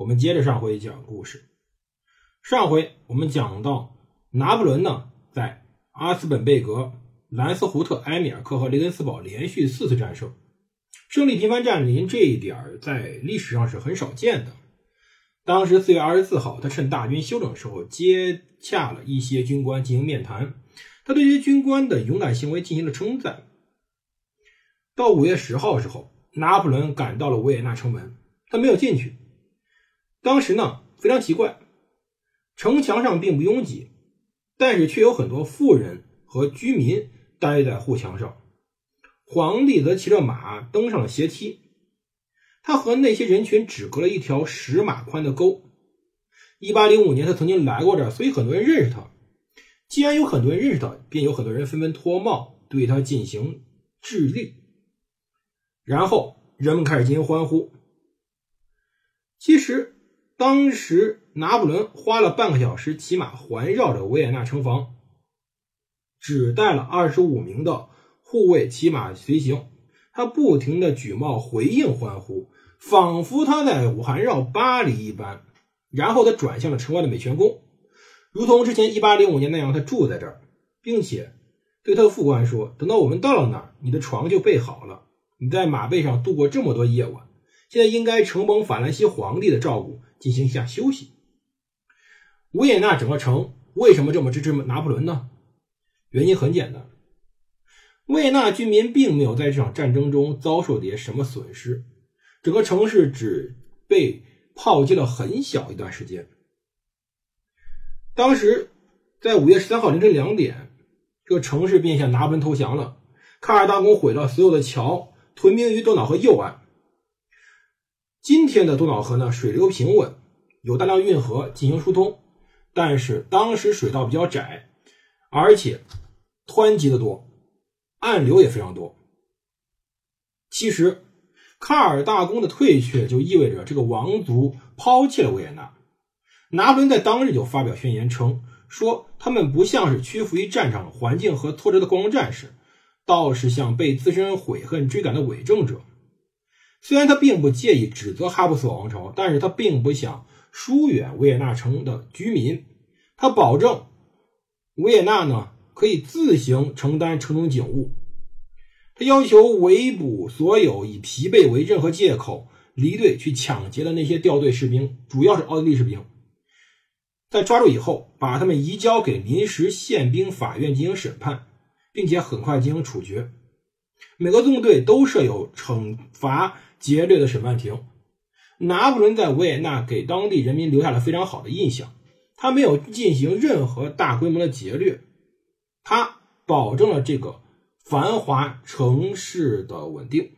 我们接着上回讲故事。上回我们讲到，拿破仑呢，在阿斯本贝格、兰斯胡特、埃米尔克和雷根斯堡连续四次战胜。胜利频繁占领这一点在历史上是很少见的。当时四月二十四号，他趁大军休整的时候接洽了一些军官进行面谈，他对这些军官的勇敢行为进行了称赞。到五月十号的时候，拿破仑赶到了维也纳城门，他没有进去。当时呢，非常奇怪，城墙上并不拥挤，但是却有很多富人和居民待在护墙上。皇帝则骑着马登上了斜梯，他和那些人群只隔了一条十码宽的沟。一八零五年，他曾经来过这儿，所以很多人认识他。既然有很多人认识他，便有很多人纷纷脱帽对他进行致力，然后人们开始进行欢呼。其实，当时拿破仑花了半个小时骑马环绕着维也纳城防，只带了二十五名的。护卫骑马随行，他不停的举帽回应欢呼，仿佛他在环绕巴黎一般。然后他转向了城外的美泉宫，如同之前一八零五年那样，他住在这儿，并且对他的副官说：“等到我们到了那儿，你的床就备好了。你在马背上度过这么多夜晚，现在应该承蒙法兰西皇帝的照顾，进行一下休息。”维也纳整个城为什么这么支持拿破仑呢？原因很简单。维也纳居民并没有在这场战争中遭受些什么损失，整个城市只被炮击了很小一段时间。当时在五月十三号凌晨两点，这个城市便向拿破仑投降了。卡尔大公毁了所有的桥，屯兵于多瑙河右岸。今天的多瑙河呢，水流平稳，有大量运河进行疏通，但是当时水道比较窄，而且湍急的多。暗流也非常多。其实，卡尔大公的退却就意味着这个王族抛弃了维也纳。拿破仑在当日就发表宣言称，说他们不像是屈服于战场环境和挫折的光荣战士，倒是像被自身悔恨追赶的伪证者。虽然他并不介意指责哈布斯堡王朝，但是他并不想疏远维也纳城的居民。他保证维也纳呢。可以自行承担城中警务。他要求围捕所有以疲惫为任何借口离队去抢劫的那些掉队士兵，主要是奥地利士兵。在抓住以后，把他们移交给临时宪兵法院进行审判，并且很快进行处决。每个纵队都设有惩罚劫掠的审判庭。拿破仑在维也纳给当地人民留下了非常好的印象。他没有进行任何大规模的劫掠。他保证了这个繁华城市的稳定。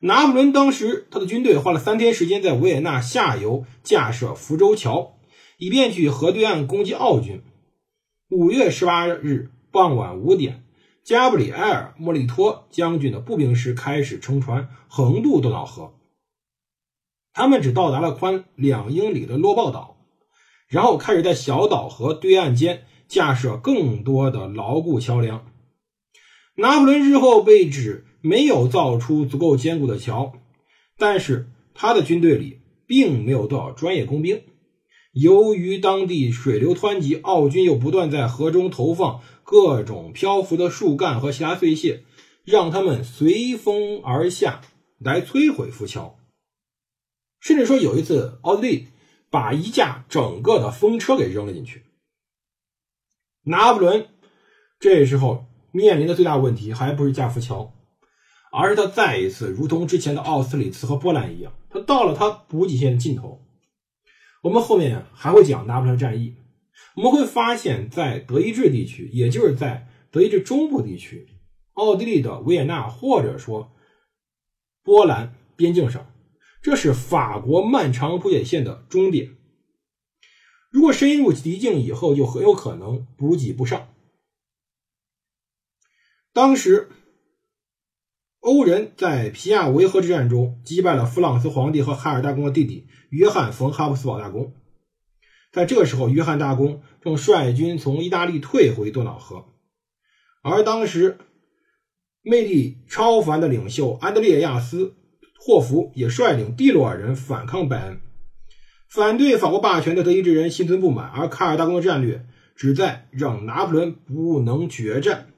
拿破仑当时他的军队花了三天时间在维也纳下游架设福州桥，以便去河对岸攻击奥军。五月十八日傍晚五点，加布里埃尔·莫利托将军的步兵师开始乘船横渡多瑙河。他们只到达了宽两英里的洛鲍岛，然后开始在小岛和对岸间。架设更多的牢固桥梁。拿破仑日后被指没有造出足够坚固的桥，但是他的军队里并没有多少专业工兵。由于当地水流湍急，奥军又不断在河中投放各种漂浮的树干和其他碎屑，让他们随风而下，来摧毁浮桥。甚至说有一次，奥地利把一架整个的风车给扔了进去。拿破仑这时候面临的最大问题，还不是架浮桥，而是他再一次如同之前的奥斯里茨和波兰一样，他到了他补给线的尽头。我们后面还会讲拿破仑战役，我们会发现，在德意志地区，也就是在德意志中部地区，奥地利的维也纳或者说波兰边境上，这是法国漫长铺解线的终点。如果深入敌境以后，就很有可能补给不上。当时，欧人在皮亚维河之战中击败了弗朗斯皇帝和哈尔大公的弟弟约翰·冯·哈布斯堡大公。在这个时候，约翰大公正率军从意大利退回多瑙河，而当时魅力超凡的领袖安德烈亚斯·霍福也率领蒂洛尔人反抗拜恩。反对法国霸权的德意志人心存不满，而卡尔大公的战略旨在让拿破仑不能决战。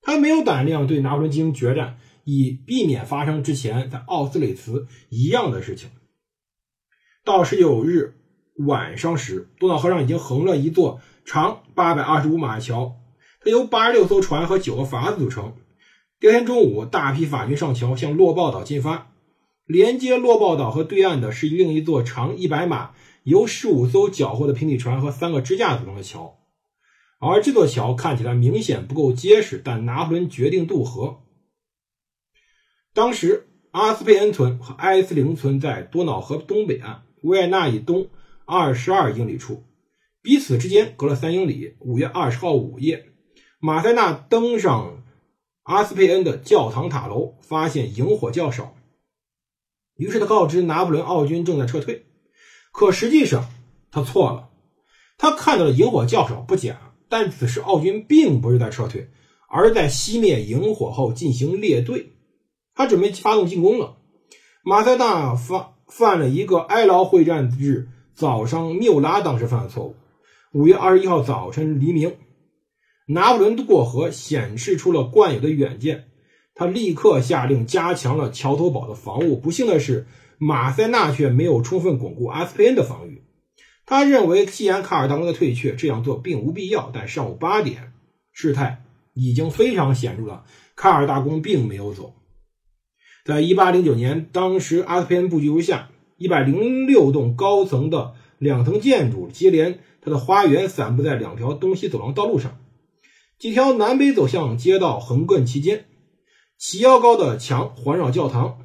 他没有胆量对拿破仑进行决战，以避免发生之前在奥斯雷茨一样的事情。到十九日晚上时，多瑙河上已经横了一座长八百二十五码的桥，它由八十六艘船和九个筏子组成。第二天中午，大批法军上桥向洛鲍岛进发。连接洛鲍岛和对岸的是另一座长一百码、由十五艘缴获的平底船和三个支架组成的桥，而这座桥看起来明显不够结实，但拿破仑决定渡河。当时，阿斯佩恩村和埃斯灵村在多瑙河东北岸，维也纳以东二十二英里处，彼此之间隔了三英里。五月二十号午夜，马塞纳登上阿斯佩恩的教堂塔楼，发现萤火较少。于是他告知拿破仑，奥军正在撤退，可实际上他错了。他看到的萤火较少不假，但此时奥军并不是在撤退，而在熄灭萤火后进行列队。他准备发动进攻了。马塞纳犯犯了一个哀牢会战日早上缪拉当时犯了错误。五月二十一号早晨黎明，拿破仑过河显示出了惯有的远见。他立刻下令加强了桥头堡的防务。不幸的是，马塞纳却没有充分巩固阿斯佩恩的防御。他认为，既然卡尔大公的退却，这样做并无必要。但上午八点，事态已经非常显著了，卡尔大公并没有走。在一八零九年，当时阿斯佩恩布局如下：一百零六栋高层的两层建筑接连它的花园，散布在两条东西走廊道路上，几条南北走向街道横亘其间。齐腰高的墙环绕教堂。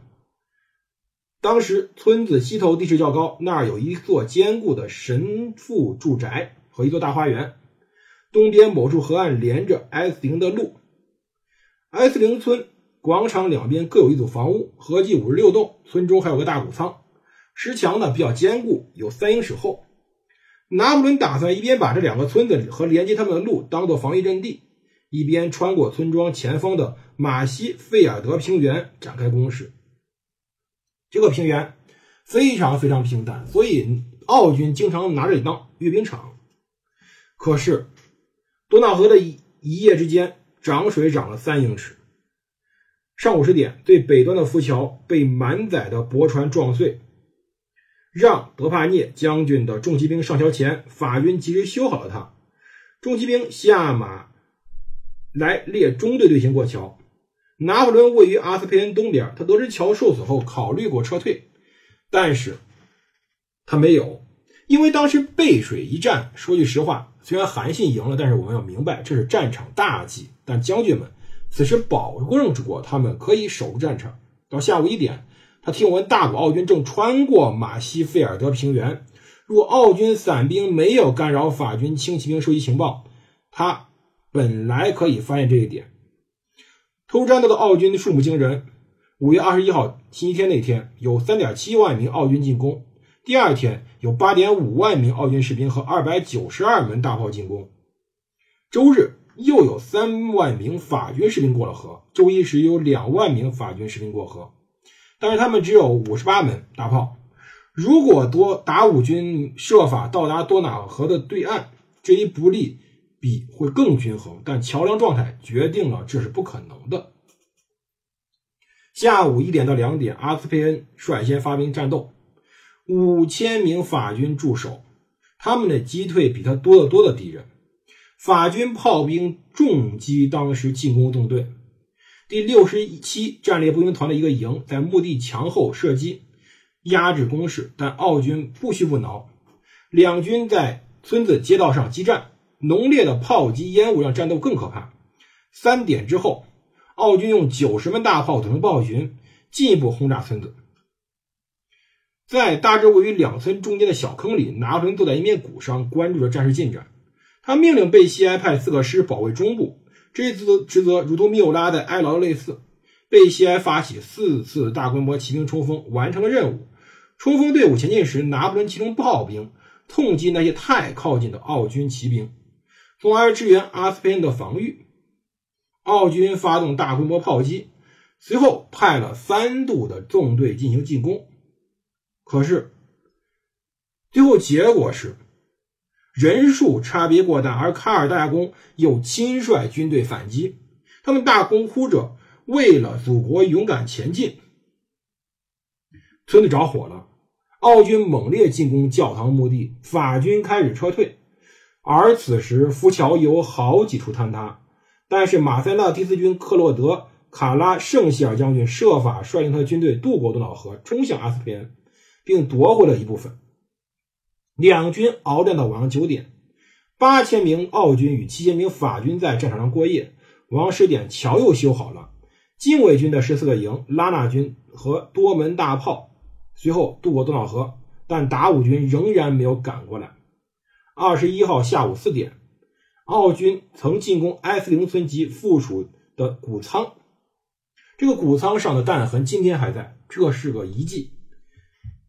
当时村子西头地势较高，那儿有一座坚固的神父住宅和一座大花园。东边某处河岸连着埃斯灵的路。埃斯灵村广场两边各有一组房屋，合计五十六栋。村中还有个大谷仓，石墙呢比较坚固，有三英尺厚。拿破仑打算一边把这两个村子里和连接他们的路当做防御阵地。一边穿过村庄前方的马西费尔德平原展开攻势。这个平原非常非常平坦，所以奥军经常拿这里当阅兵场。可是多瑙河的一一夜之间涨水涨了三英尺。上午十点，最北端的浮桥被满载的驳船撞碎，让德帕涅将军的重骑兵上桥前，法军及时修好了它。重骑兵下马。来列中队队形过桥。拿破仑位于阿斯佩恩东边，他得知桥受损后考虑过撤退，但是他没有，因为当时背水一战。说句实话，虽然韩信赢了，但是我们要明白这是战场大忌。但将军们此时保证过他们可以守住战场。到下午一点，他听闻大股奥军正穿过马西费尔德平原。若奥军散兵没有干扰法军轻骑兵收集情报，他。本来可以发现这一点，偷战斗的奥军的数目惊人。五月二十一号星期天那天，有三点七万名奥军进攻；第二天有八点五万名奥军士兵和二百九十二门大炮进攻。周日又有三万名法军士兵过了河。周一时有两万名法军士兵过河，但是他们只有五十八门大炮。如果多达武军设法到达多瑙河的对岸，这一不利。比会更均衡，但桥梁状态决定了这是不可能的。下午一点到两点，阿斯佩恩率先发兵战斗，五千名法军驻守，他们的击退比他多得多的敌人。法军炮兵重击当时进攻纵队，第六十七战列步兵团的一个营在墓地墙后射击，压制攻势，但奥军不屈不挠，两军在村子街道上激战。浓烈的炮击烟雾让战斗更可怕。三点之后，奥军用九十门大炮组成炮群，进一步轰炸村子。在大致位于两村中间的小坑里，拿破仑坐在一面鼓上，关注着战事进展。他命令贝西埃派四个师保卫中部，这一职职责如同缪拉在埃劳类似。贝西埃发起四次大规模骑兵冲锋，完成了任务。冲锋队伍前进时，拿破仑启动炮兵，痛击那些太靠近的奥军骑兵，从而支援阿斯佩恩的防御。奥军发动大规模炮击，随后派了三度的纵队进行进攻。可是，最后结果是人数差别过大，而卡尔大公又亲率军队反击。他们大公呼着：“为了祖国，勇敢前进！”村子着火了。奥军猛烈进攻教堂墓地，法军开始撤退。而此时，浮桥有好几处坍塌，但是马塞纳第四军克洛德·卡拉圣希尔将军设法率领他的军队渡过多瑙河，冲向阿斯皮恩，并夺回了一部分。两军鏖战到晚上九点，八千名奥军与七千名法军在战场上过夜。晚上十点，桥又修好了。禁卫军的十四个营、拉纳军和多门大炮。随后渡过多瑙河，但达武军仍然没有赶过来。二十一号下午四点，奥军曾进攻埃斯灵村及附属的谷仓，这个谷仓上的弹痕今天还在，这是个遗迹。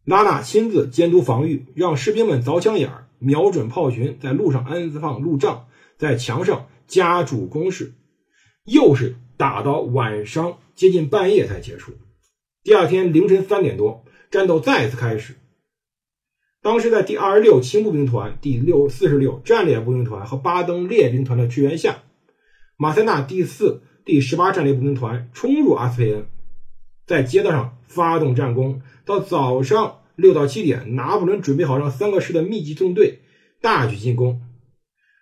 拉纳亲自监督防御，让士兵们凿枪眼儿，瞄准炮群，在路上安放路障，在墙上加筑工事，又是打到晚上接近半夜才结束。第二天凌晨三点多。战斗再次开始。当时在第二十六轻步兵团、第六四十六战列步兵团和巴登列兵团的支援下，马塞纳第四、第十八战列步兵团冲入阿斯佩恩，在街道上发动战攻。到早上六到七点，拿破仑准备好让三个师的密集纵队大举进攻。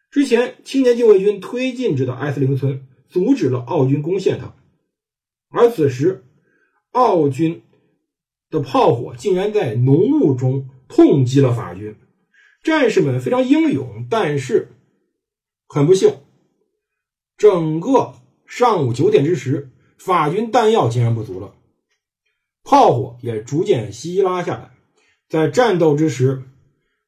之前，青年禁卫军推进至到埃斯灵村，阻止了奥军攻陷他。而此时，奥军。的炮火竟然在浓雾中痛击了法军，战士们非常英勇，但是很不幸，整个上午九点之时，法军弹药竟然不足了，炮火也逐渐稀拉下来。在战斗之时，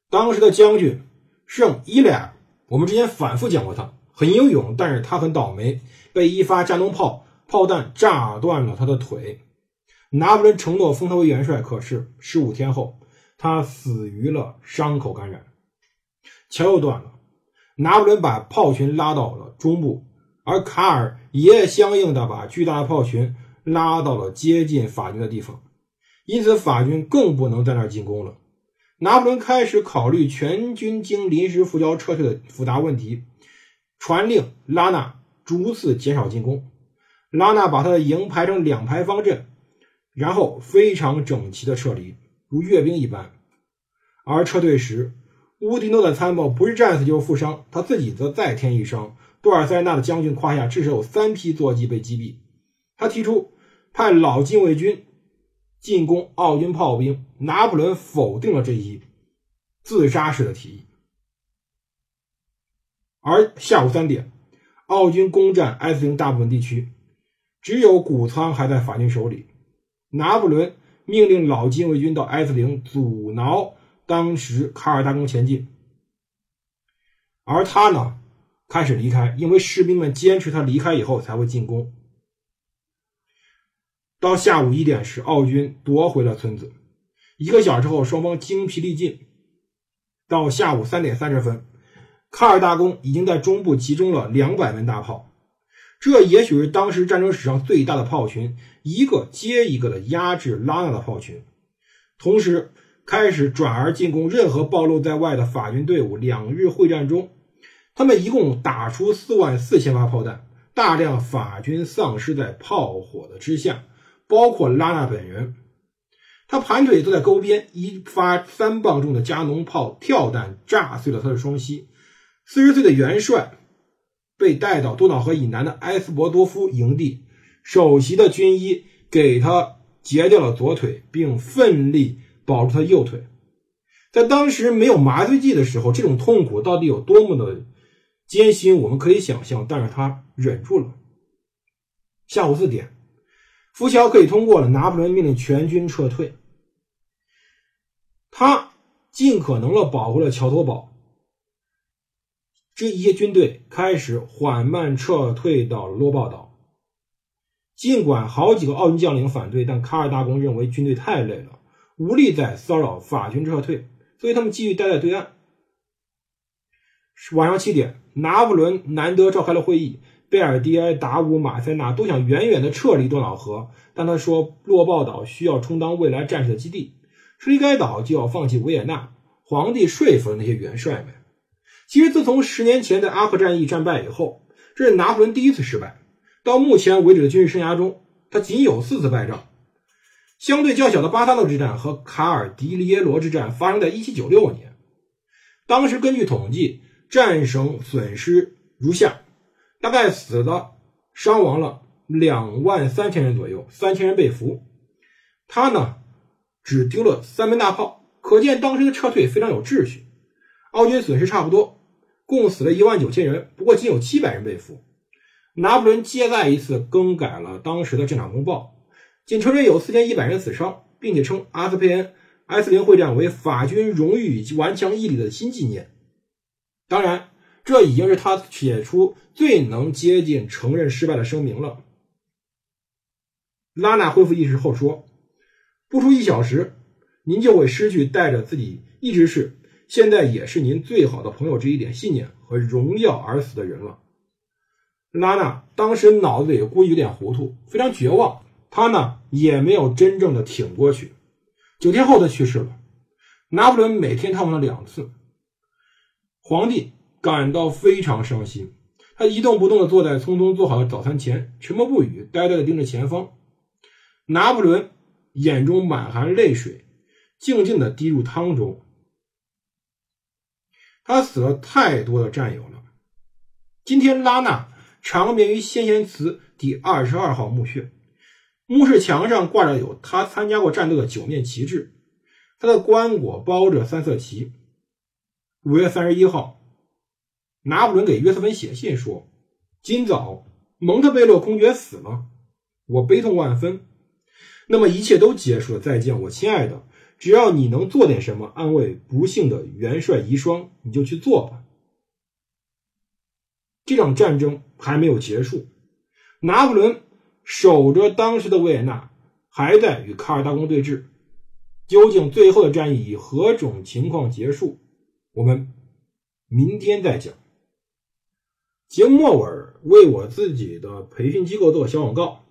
当时的将军圣伊莱尔，我们之前反复讲过他，很英勇，但是他很倒霉，被一发加农炮炮弹炸断了他的腿。拿破仑承诺封他为元帅，可是十五天后，他死于了伤口感染。桥又断了，拿破仑把炮群拉到了中部，而卡尔也相应的把巨大的炮群拉到了接近法军的地方，因此法军更不能在那儿进攻了。拿破仑开始考虑全军经临时浮桥撤退的复杂问题，传令拉纳逐次减少进攻。拉纳把他的营排成两排方阵。然后非常整齐的撤离，如阅兵一般。而撤退时，乌迪诺的参谋不是战死就是负伤，他自己则再添一伤。杜尔塞纳的将军胯下至少有三批坐骑被击毙。他提出派老禁卫军进攻奥军炮兵，拿破仑否定了这一自杀式的提议。而下午三点，奥军攻占埃斯林大部分地区，只有谷仓还在法军手里。拿破仑命令老禁卫军到埃斯灵阻挠当时卡尔大公前进，而他呢开始离开，因为士兵们坚持他离开以后才会进攻。到下午一点时，奥军夺回了村子。一个小时后，双方精疲力尽。到下午三点三十分，卡尔大公已经在中部集中了两百门大炮。这也许是当时战争史上最大的炮群，一个接一个的压制拉纳的炮群，同时开始转而进攻任何暴露在外的法军队伍。两日会战中，他们一共打出四万四千发炮弹，大量法军丧失在炮火的之下，包括拉娜本人。他盘腿坐在沟边，一发三磅重的加农炮跳弹炸碎了他的双膝。四十岁的元帅。被带到多瑙河以南的埃斯伯多夫营地，首席的军医给他截掉了左腿，并奋力保住他右腿。在当时没有麻醉剂的时候，这种痛苦到底有多么的艰辛，我们可以想象。但是他忍住了。下午四点，浮桥可以通过了，拿破仑命令全军撤退。他尽可能的保护了桥头堡。这一些军队开始缓慢撤退到洛鲍岛。尽管好几个奥军将领反对，但卡尔大公认为军队太累了，无力再骚扰法军撤退，所以他们继续待在对岸。晚上七点，拿破仑难得召开了会议，贝尔迪埃、达乌、马塞纳都想远远的撤离多瑙河，但他说洛鲍岛需要充当未来战士的基地，离该岛就要放弃维也纳。皇帝说服了那些元帅们。其实，自从十年前的阿克战役战败以后，这是拿破仑第一次失败。到目前为止的军事生涯中，他仅有四次败仗。相对较小的巴萨诺之战和卡尔迪利耶罗之战发生在1796年。当时根据统计，战胜损失如下：大概死了、伤亡了两万三千人左右，三千人被俘。他呢，只丢了三门大炮，可见当时的撤退非常有秩序。奥军损失差不多。共死了一万九千人，不过仅有七百人被俘。拿破仑接再一次更改了当时的战场公报，仅承认有四千一百人死伤，并且称阿斯佩恩埃斯林会战为法军荣誉以及顽强毅力的新纪念。当然，这已经是他写出最能接近承认失败的声明了。拉纳恢复意识后说：“不出一小时，您就会失去带着自己一直是。”现在也是您最好的朋友这一点信念和荣耀而死的人了。拉纳当时脑子里估计有点糊涂，非常绝望。他呢也没有真正的挺过去。九天后他去世了。拿破仑每天探望了两次。皇帝感到非常伤心，他一动不动地坐在匆匆做好的早餐前，沉默不语，呆呆地盯着前方。拿破仑眼中满含泪水，静静地滴入汤中。他死了太多的战友了。今天拉纳长眠于先贤祠第二十二号墓穴，墓室墙上挂着有他参加过战斗的九面旗帜，他的棺椁包着三色旗。五月三十一号，拿破仑给约瑟芬写信说：“今早蒙特贝勒公爵死了，我悲痛万分。那么一切都结束了，再见，我亲爱的。”只要你能做点什么安慰不幸的元帅遗孀，你就去做吧。这场战争还没有结束，拿破仑守着当时的维也纳，还在与卡尔大公对峙。究竟最后的战役以何种情况结束？我们明天再讲。节目末尾为我自己的培训机构做小广告，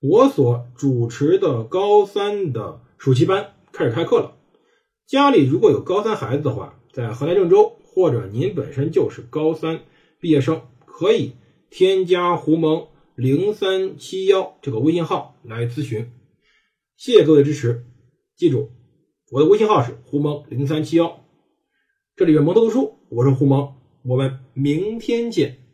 我所主持的高三的暑期班。开始开课了。家里如果有高三孩子的话，在河南郑州，或者您本身就是高三毕业生，可以添加胡蒙零三七幺这个微信号来咨询。谢谢各位支持，记住我的微信号是胡蒙零三七幺。这里是蒙头读书，我是胡蒙，我们明天见。